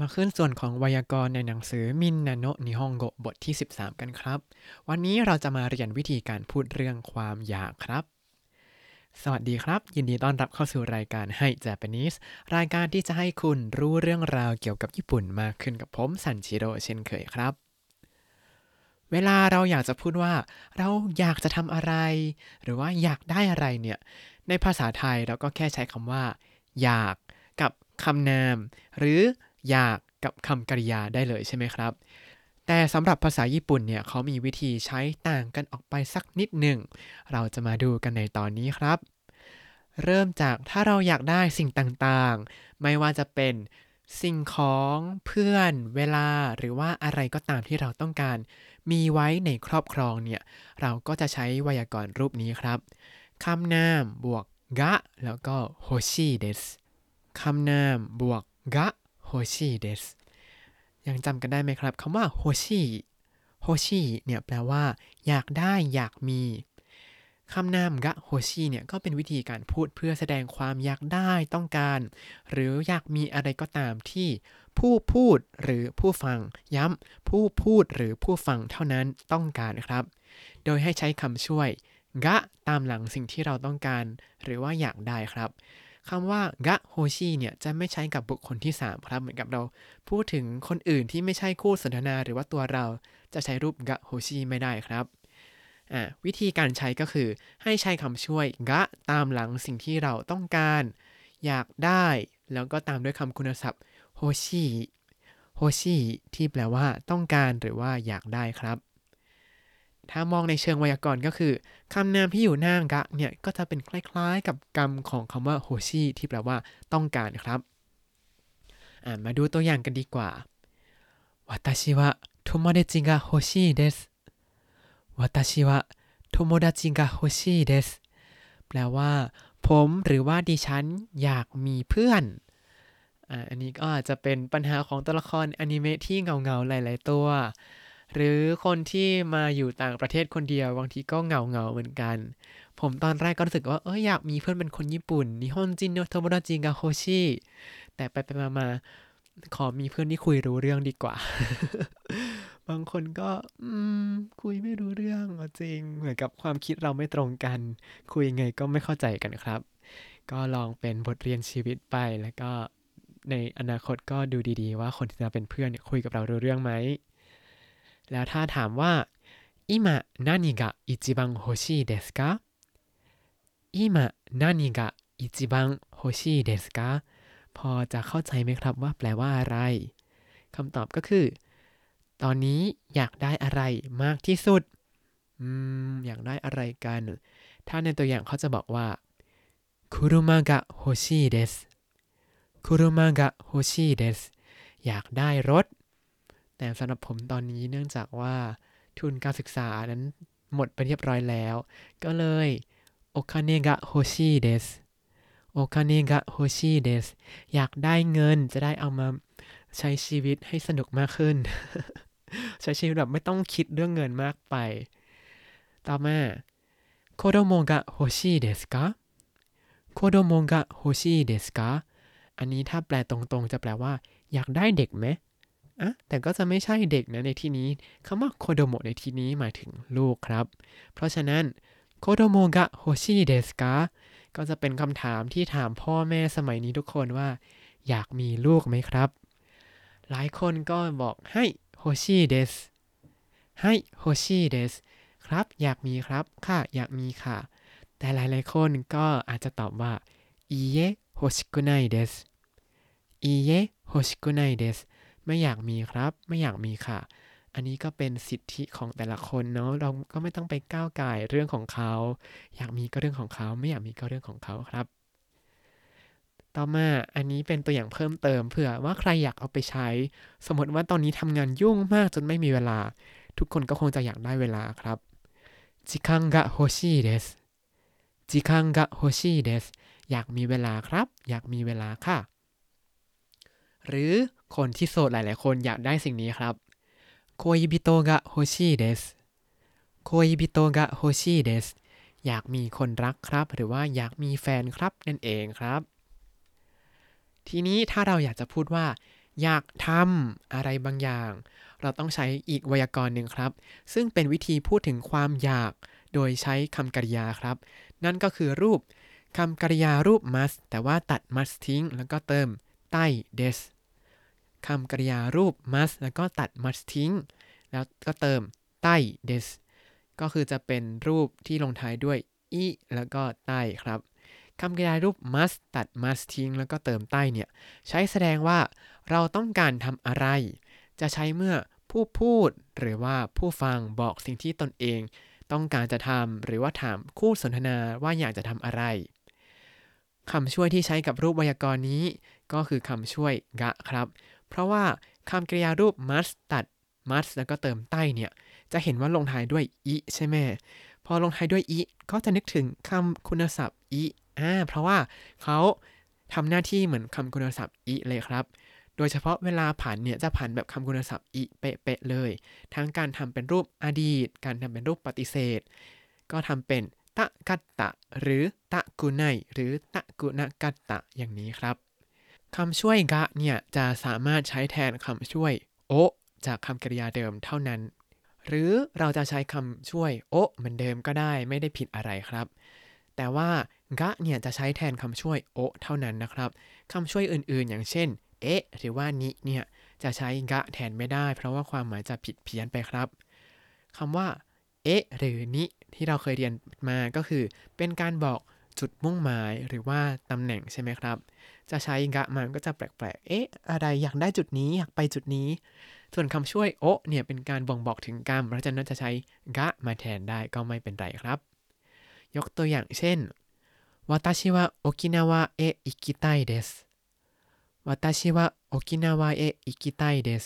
มาขึ้นส่วนของไวยากรณ์ในหนังสือมินนาโนนิฮงโกบทที่ 13 กันครับ วันนี้เราจะมาเรียนวิธีการพูดเรื่องความอยากครับ สวัสดีครับ ยินดีต้อนรับเข้าสู่รายการให้ Japanese รายการที่จะให้คุณรู้เรื่องราวเกี่ยวกับญี่ปุ่นมากขึ้นกับผมซันชิโร่เช่นเคยครับ เวลาเราอยากจะพูดว่า เราอยากจะทำอะไร หรือว่าอยากได้อะไรเนี่ย ในภาษาไทยเราก็แค่ใช้คำว่า อยาก กับคำนาม หรือ ยากกับคำกริยาได้เลยใช่ไหมครับ แต่สำหรับภาษาญี่ปุ่นเนี่ยเขามีวิธีใช้ต่างกันออกไปสักนิดหนึ่ง เราจะมาดูกันในตอนนี้ครับ เริ่มจากถ้าเราอยากได้สิ่งต่างๆ ไม่ว่าจะเป็นสิ่งของเพื่อนเวลาหรือว่าอะไรก็ตามที่เราต้องการ มีไว้ในครอบครองเนี่ย เราก็จะใช้ไวยากรณ์รูปนี้ครับคำนามบวกกะแล้วก็โฮชิเดสคำนามบวกกะ ชิเดสยังจำกันได้ไหมครับคำว่าโฮชิโฮชิเนี่ยแปลว่า อยากได้อยากมีคำนามกะโฮชิเนี่ยก็เป็นวิธีการพูดเพื่อแสดงความอยากได้ต้องการ หรืออยากมีอะไรก็ตามที่ ผู้พูดหรือผู้ฟัง ย้ำผู้พูดหรือผู้ฟังเท่านั้นต้องการครับ โดยให้ใช้คำช่วยกะตามหลังสิ่งที่เราต้องการ หรือว่าอยากได้ครับ คำว่ากะโฮชิเนี่ยจะไม่ใช้กับบุคคลที่3ครับเหมือนกับเรา พูดถึงคนอื่นที่ไม่ใช่คู่สนทนาหรือว่าตัวเราจะใช้รูปกะโฮชิไม่ได้ครับวิธีการใช้ก็คือให้ใช้คำช่วยกะตามหลังสิ่งที่เราต้องการ อยากได้ แล้วก็ตามด้วยคำคุณศัพท์โฮชิโฮชิที่แปลว่าต้องการหรือว่าอยากได้ครับ ถ้ามองในเชิงไวยากรณ์ก็คือคำนามที่อยู่หน้างะเนี่ยก็จะเป็นคล้ายๆ กับกรรมของคำว่าโฮชิที่แปลว่าต้องการครับมาดูตัวอย่างกันดีกว่าวัตชิวะโทโมเดจิงะโฮชิแปลว่า ผมหรือว่าดิฉันอยากมีเพื่อนอันนี้ก็อาจจะเป็นปัญหาของตัวละครอนิเมะที่เหงาๆหลาย ๆ ตัว หรือคนที่มาอยู่ต่างประเทศคนเดียวบางทีก็เหงาเหงาเหมือนกัน ผมตอนแรกก็รู้สึกว่าเอออยากมีเพื่อนเป็นคนญี่ปุ่นนิฮอนจินโนโทโมดจิงกาโฮชิแต่ไปไปมามาขอมีเพื่อนที่คุยรู้เรื่องดีกว่า บางคนก็อืมคุยไม่รู้เรื่องจริง เหมือนกับความคิดเราไม่ตรงกัน คุยยังไงก็ไม่เข้าใจกันครับ ก็ลองเป็นบทเรียนชีวิตไปแล้วก็ในอนาคตก็ดูดีๆ ว่าคนที่จะเป็นเพื่อนคุยกับเรารู้เรื่องไหม แล้วถ้าถามว่า今何が一番欲しいですか今何が一番欲しいですかพอจะเข้าใจไหมครับว่าแปลว่าอะไรคำตอบก็คือ ตอนนี้อยากได้อะไรมากที่สุดอืมอยากได้อะไรกัน ถ้าในตัวอย่างเขาจะบอกว่าคุรุมะกะโฮชิเดสคุรุมะกะโฮชิเดสอยากได้รถ แต่สำหรับผมตอนนี้เนื่องจากว่าทุนการศึกษานั้นหมดไปเรียบร้อยแล้ว ก็เลยโอคาเนกะโฮชิเดสโอคาเนกะโฮชิเดสอยากได้เงินจะได้เอามาใช้ชีวิตให้สนุกมากขึ้น ใช้ชีวิตแบบไม่ต้องคิดเรื่องเงินมากไป ต่อมา子供が欲しいですか 子供が欲しいですかอันนี้ถ้าแปลตรงๆ จะแปลว่า อยากได้เด็กไหม อะแต่ก็จะไม่ใช่เด็กนะในที่นี้คำว่าโคโดโมในที่นี้หมายถึงลูกครับ เพราะฉะนั้น子供が欲しいですかก็จะเป็นคำถามที่ถามพ่อแม่สมัยนี้ทุกคนว่า อยากมีลูกไหมครับ หลายคนก็บอกให้โฮชิเดสให้โฮชิเดสครับอยากมีครับ ค่ะ อยากมีค่ะ แต่หลายๆคนก็อาจจะตอบว่าอีเยโฮชิกุไนเดสอีเยโฮชิกุไนเดส ไม่อยากมีครับ ไม่อยากมีค่ะ อันนี้ก็เป็นสิทธิของแต่ละคนเนาะเราก็ไม่ต้องไปก้าวไก่เรื่องของเขา อยากมีก็เรื่องของเขา ไม่อยากมีก็เรื่องของเขาครับ ต่อมาอันนี้เป็นตัวอย่างเพิ่มเติมเผื่อว่าใครอยากเอาไปใช้ สมมติว่าตอนนี้ทำงานยุ่งมากจนไม่มีเวลา ทุกคนก็คงจะอยากได้เวลาครับ時間が欲しいです 時間が欲しいですอยากมีเวลาครับ อยากมีเวลาค่ะ หรือ คนที่โสดหลาย ๆ คนอยากได้สิ่งนี้ครับ恋人欲しいです 恋人欲しいですอยากมีคนรักครับ หรือว่าอยากมีแฟนครับนั่นเองครับ ทีนี้ถ้าเราอยากจะพูดว่า อยากทำอะไรบางอย่าง เราต้องใช้อีกไวยากรณ์หนึ่งครับ ซึ่งเป็นวิธีพูดถึงความอยากโดยใช้คำกริยาครับ นั่นก็คือรูปคำกริยารูป must แต่ว่าตัด must ทิ้ง แล้วก็เติมใต้ des คำกริยารูป must แล้วก็ตัด must ทิ้ง แล้วก็เติมใต้ des ก็คือจะเป็นรูปที่ลงท้ายด้วยอีแล้วก็ใต้ครับคำกริยารูป must ตัด must ทิ้ง แล้วก็เติมใต้เนี่ย ใช้แสดงว่าเราต้องการทำอะไร จะใช้เมื่อผู้พูดหรือว่าผู้ฟังบอกสิ่งที่ตนเอง ต้องการจะทำหรือว่าถามคู่สนทนาว่าอยากจะทำอะไรคำช่วยที่ใช้กับรูปไวยากรณ์นี้ ก็คือคำช่วยกะครับ เพราะว่าคำกริยารูป must ตัด must แล้วก็เติมใต้เนี่ย จะเห็นว่าลงท้ายด้วยอีใช่ไหม พอลงท้ายด้วยอีก็จะนึกถึงคำคุณศัพท์อีอ่าเพราะว่าเขาทำหน้าที่เหมือนคำคุณศัพท์อีเลยครับ โดยเฉพาะเวลาผันเนี่ยจะผันแบบคำคุณศัพท์อีเป๊ะๆเลย ทั้งการทำเป็นรูปอดีต การทำเป็นรูปปฏิเสธ ก็ทำเป็นตะกัตตะ หรือตะกุไนหรือตะกุนกัตตะอย่างนี้ครับ คำช่วยกะเนี่ยจะสามารถใช้แทนคำช่วยโอจากคำกริยาเดิมเท่านั้น หรือเราจะใช้คำช่วยโอเหมือนเดิมก็ได้ไม่ได้ผิดอะไรครับ แต่ว่ากะเนี่ยจะใช้แทนคำช่วยโอเท่านั้นนะครับคำช่วยอื่นๆ อย่างเช่น เอะหรือว่านิเนี่ยจะใช้กะแทนไม่ได้ เพราะว่าความหมายจะผิดเพี้ยนไปครับคำว่าเอะหรือนิที่เราเคยเรียนมาก็คือ เป็นการบอกจุดมุ่งหมายหรือว่าตำแหน่งใช่ไหมครับ จะใช้กะมันก็จะแปลกๆ เอ๊ะ อะไรอยากได้จุดนี้อยากไปจุดนี้ ส่วนคำช่วยโอเนี่ยเป็นการบ่งบอกถึงกรรมเพราะฉะนั้นจะใช้กะมาแทนได้ก็ไม่เป็นไรครับ ยกตัวอย่างเช่นวาตาชิวะโอกินาวะเออิกิไตเดสวาตาชิวะโอกินาวะเออิกิไตเดส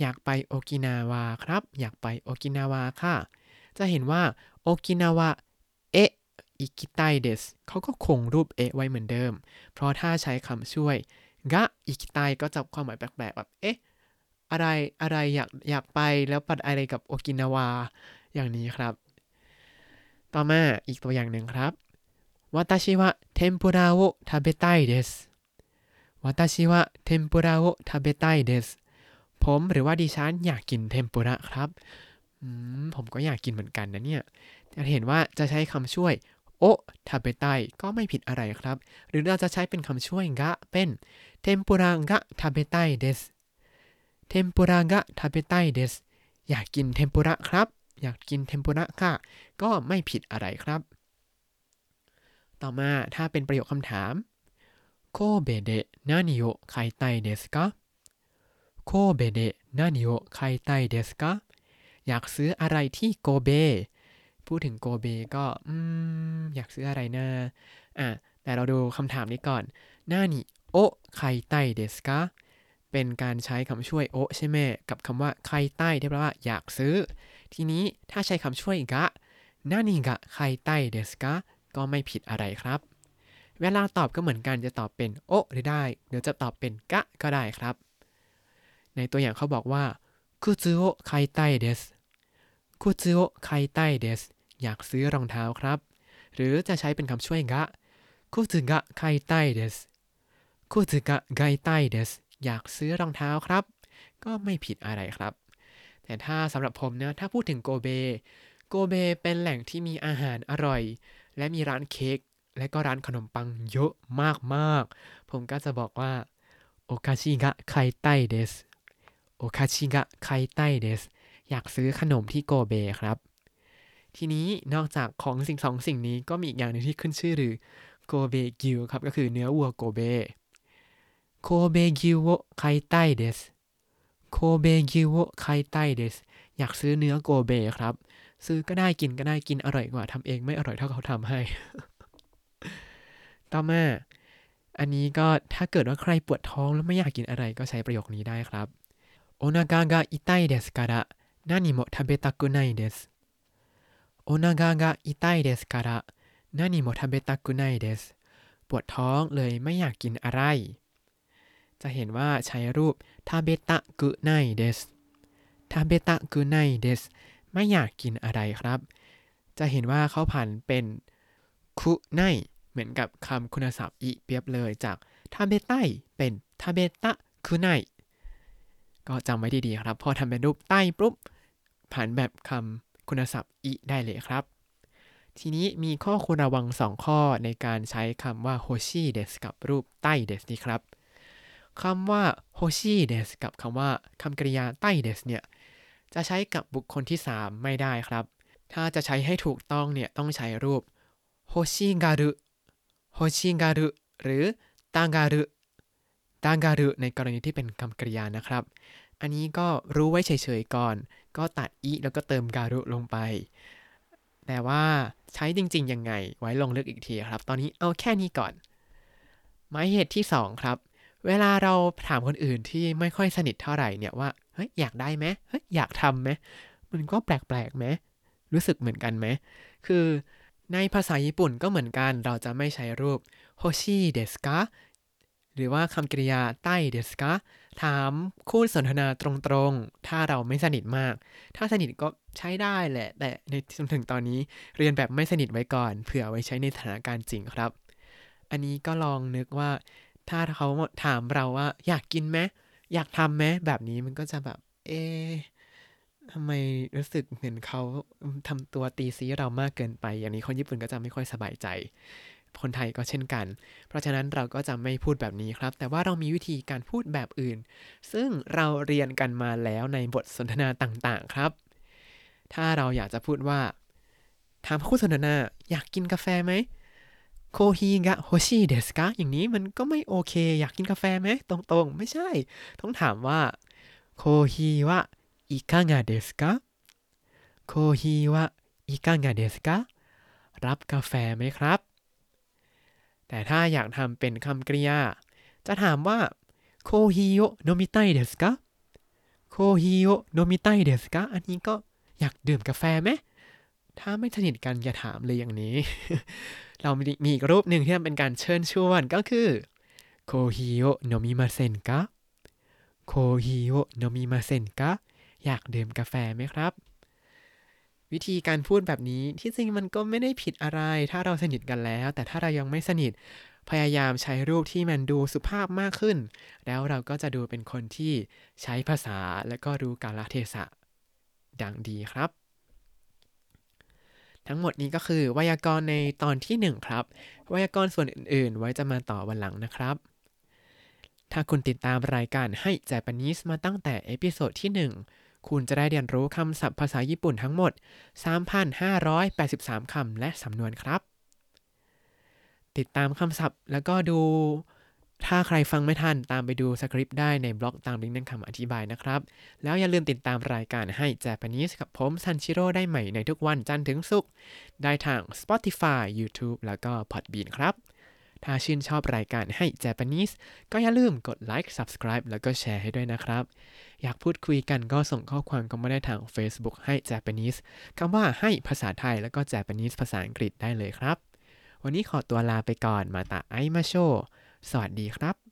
อยากไปโอกินาวะครับ อยากไปโอกินาวะค่ะ จะเห็นว่าโอกินาวะเอะ อิกิไตเดสเขาก็คงรูปเอไว้เหมือนเดิม เพราะถ้าใช้คำช่วยกะอิกิไตก็จะความหมายแปลกๆแบบเอ๊ะอะไรอะไรอยากอยากไปแล้วปัดอะไรกับโอกินาวา อย่างนี้ครับ ต่อมาอีกตัวอย่างหนึ่งครับวาตชิวะเทมปุระโอทาเบไตเดส私は天ぷらを食べたいですผมหรือว่าดิฉันอยากกินเทมปุระครับผมก็อยากกินเหมือนกันนะเนี่ยจะเห็นว่าจะใช้คำช่วย を食べたいก็ไม่ผิดอะไรครับ หรือเราจะใช้เป็นคำช่วย が เป็น 天ぷらが食べたいです 天ぷらが食べたいですอยากกินเทมปุระครับ อยากกินเทมปุระค่ะ ก็ไม่ผิดอะไรครับ ต่อมาถ้าเป็นประโยคคำถาม神戸で何を買いたいですか 神戸で何を買いたいですかอยากซื้ออะไรที่โกเบ พูดถึงโกเบก็อืมอยากซื้ออะไรนะอะแต่เราดูคำถามนี้ก่อน 何を買いたいですかเป็นการใช้คำช่วย をใช่ไหมกับคำว่า買いたいที่แปลว่าอยากซื้อ ทีนี้ถ้าใช้คำช่วยกะหน้านี่กะไคไตเดสกะก็ไม่ผิดอะไรครับ เวลาตอบก็เหมือนกันจะตอบเป็นโอหรือได้หรือจะตอบเป็นกะก็ได้ครับ ในตัวอย่างเขาบอกว่าคุซุโอไคไตเดสคุซุโอไคไตเดส อยากซื้อรองเท้าครับ หรือจะใช้เป็นคำช่วยกะคุซุกะไคไตเดสคุซุกะไกไตเดสอยากซื้อรองเท้าครับ ก็ไม่ผิดอะไรครับ แต่ถ้าสำหรับผมนะถ้าพูดถึงโกเบ โกเบเป็นแหล่งที่มีอาหารอร่อย และมีร้านเค้กและก็ร้านขนมปังเยอะมากๆ ผมก็จะบอกว่าโอคาชิกะไคไตเดสโอคาชิกะไคไตเดสอยากซื้อขนมที่โกเบครับ ทีนี้นอกจากของสิ่งสองสิ่งนี้ก็มีอีกอย่างหนึ่งที่ขึ้นชื่อหรือโกเบกิวครับก็คือเนื้อวัวโกเบโคเบกิวไคไตเดสโคเบกิวไคไตเดสอยากซื้อเนื้อโกเบครับ ซื้อก็ได้กินก็ได้กินอร่อยกว่าทำเองไม่อร่อยเท่าเขาทำให้ ต่อมาอันนี้ก็ถ้าเกิดว่าใครปวดท้องแล้วไม่อยากกินอะไรก็ใช้ประโยคนี้ได้ครับโอนากางะอิไตเดสการะนานิโมทาเบตากุไนเดส お腹が痛いですから何も食べたくないです ปวดท้องเลยไม่อยากกินอะไร จะเห็นว่าใช้รูปทาเบตะกุไนเดสทาเบตะกุไนเดสไม่อยากกินอะไรครับ จะเห็นว่าเขาผันเป็นคุไนเหมือนกับคำคุณศัพท์อีเปียบเลยจากทาเบไตเป็นทาเบตะคุไน ก็จำไว้ดีๆครับ พอทำเป็นรูปใต้ปุ๊บผ่านแบบคำ คุณศัพท์อิได้เลยครับ ทีนี้มีข้อควรระวัง 2 ข้อในการใช้คำว่าโฮชิเดสกับรูปใต้เดสนี่ครับคำว่าโฮชิเดสกับคำว่าคำกริยาใต้เดสเนี่ยจะใช้กับบุคคลที่ 3 ไม่ได้ครับ ถ้าจะใช้ให้ถูกต้องเนี่ยต้องใช้รูปโฮชิการุโฮชิการุหรือตางารุตางารุในกรณีที่เป็นคำกริยานะครับ อันนี้ก็รู้ไว้เฉยๆก่อน ก็ตัดอีแล้วก็เติมการุลงไป แต่ว่าใช้จริง ๆ ยังไง ไว้ลงลึกอีกทีครับ ตอนนี้เอาแค่นี้ก่อน หมายเหตุที่ 2 ครับ เวลาเราถามคนอื่นที่ไม่ค่อยสนิทเท่าไหร่เนี่ยว่า เฮ้ย อยากได้ไหมเฮ้ย อยากทำไหม มันก็แปลกๆไหม รู้สึกเหมือนกันไหม คือในภาษาญี่ปุ่นก็เหมือนกัน เราจะไม่ใช้รูปโฮชิเดสกาหรือว่าคำกริยาใต้เดสกา ถามคู่สนทนาตรงๆ ถ้าเราไม่สนิทมาก ถ้าสนิทก็ใช้ได้แหละ แต่ในจนถึงตอนนี้เรียนแบบไม่สนิทไว้ก่อน เผื่อไว้ใช้ในสถานการณ์จริงครับ อันนี้ก็ลองนึกว่า ถ้าเขาถามเราว่า อยากกินไหมอยากทำไหมแบบนี้มันก็จะแบบ เอ๊ทำไมรู้สึกเหมือนเขาทำตัวตีซีเรามากเกินไป อย่างนี้คนญี่ปุ่นก็จะไม่ค่อยสบายใจ คนไทยก็เช่นกัน เพราะฉะนั้นเราก็จะไม่พูดแบบนี้ครับ แต่ว่าเรามีวิธีการพูดแบบอื่น ซึ่งเราเรียนกันมาแล้วในบทสนทนาต่างๆครับ ถ้าเราอยากจะพูดว่า ถามคู่สนทนาอยากกินกาแฟไหมโคฮีกะโฮชิเดสกะอย่างนี้มันก็ไม่โอเค อยากกินกาแฟไหมตรงๆ ไม่ใช่ ต้องถามว่าโคฮีวะอิกางะเดสกะコーヒーはいかがですかรับกาแฟไหมครับ แต่ถ้าอยากทำเป็นคำกริยา จะถามว่าコーヒーを飲みたいですか コーヒーを飲みたいですかอันนี้ก็อยากดื่มกาแฟไหมถ้าไม่สนิทกันอย่าถามเลยอย่างนี้ เรามีอีกรูปหนึ่งที่เป็นการเชิญชวนก็คือコーヒーを飲みませんかโคฮิโอโนมิมาเซนกะอยากดื่มกาแฟไหมครับ วิธีการพูดแบบนี้ที่จริงมันก็ไม่ได้ผิดอะไร ถ้าเราสนิทกันแล้ว แต่ถ้าเรายังไม่สนิท พยายามใช้รูปที่มันดูสุภาพมากขึ้น แล้วเราก็จะดูเป็นคนที่ใช้ภาษาและก็รู้กาลเทศะ ดังดีครับ ทั้งหมดนี้ก็คือไวยากรณ์ในตอนที่ 1 ครับไวยากรณ์ส่วนอื่นๆ ไว้จะมาต่อวันหลังนะครับถ้าคุณติดตามรายการ Hi Japanese มาตั้งแต่ episode ที่ 1 คุณจะได้เรียนรู้คำศัพท์ภาษาญี่ปุ่นทั้งหมด 3,583 คำและสำนวนครับ ติดตามคำศัพท์แล้วก็ดู ถ้าใครฟังไม่ทันตามไปดูสคริปต์ได้ในบล็อกตามลิงก์ในคำอธิบายนะครับ แล้วอย่าลืมติดตามรายการ Hi Japanese กับผมซันชิโร่ได้ใหม่ในทุกวันจันทร์ถึงศุกร์ได้ทาง Spotify YouTube แล้วก็ Podbean ครับ ถ้าชื่นชอบรายการให้ Japanese ก็อย่าลืมกดไลค์ subscribe แล้วก็แชร์ให้ด้วยนะครับ อยากพูดคุยกันก็ส่งข้อความก็มาได้ทาง Facebook ให้ Japanese คำว่าให้ภาษาไทยแล้วก็ Japanese ภาษาอังกฤษได้เลยครับ วันนี้ขอตัวลาไปก่อนมาตาไอมาโช สวัสดีครับ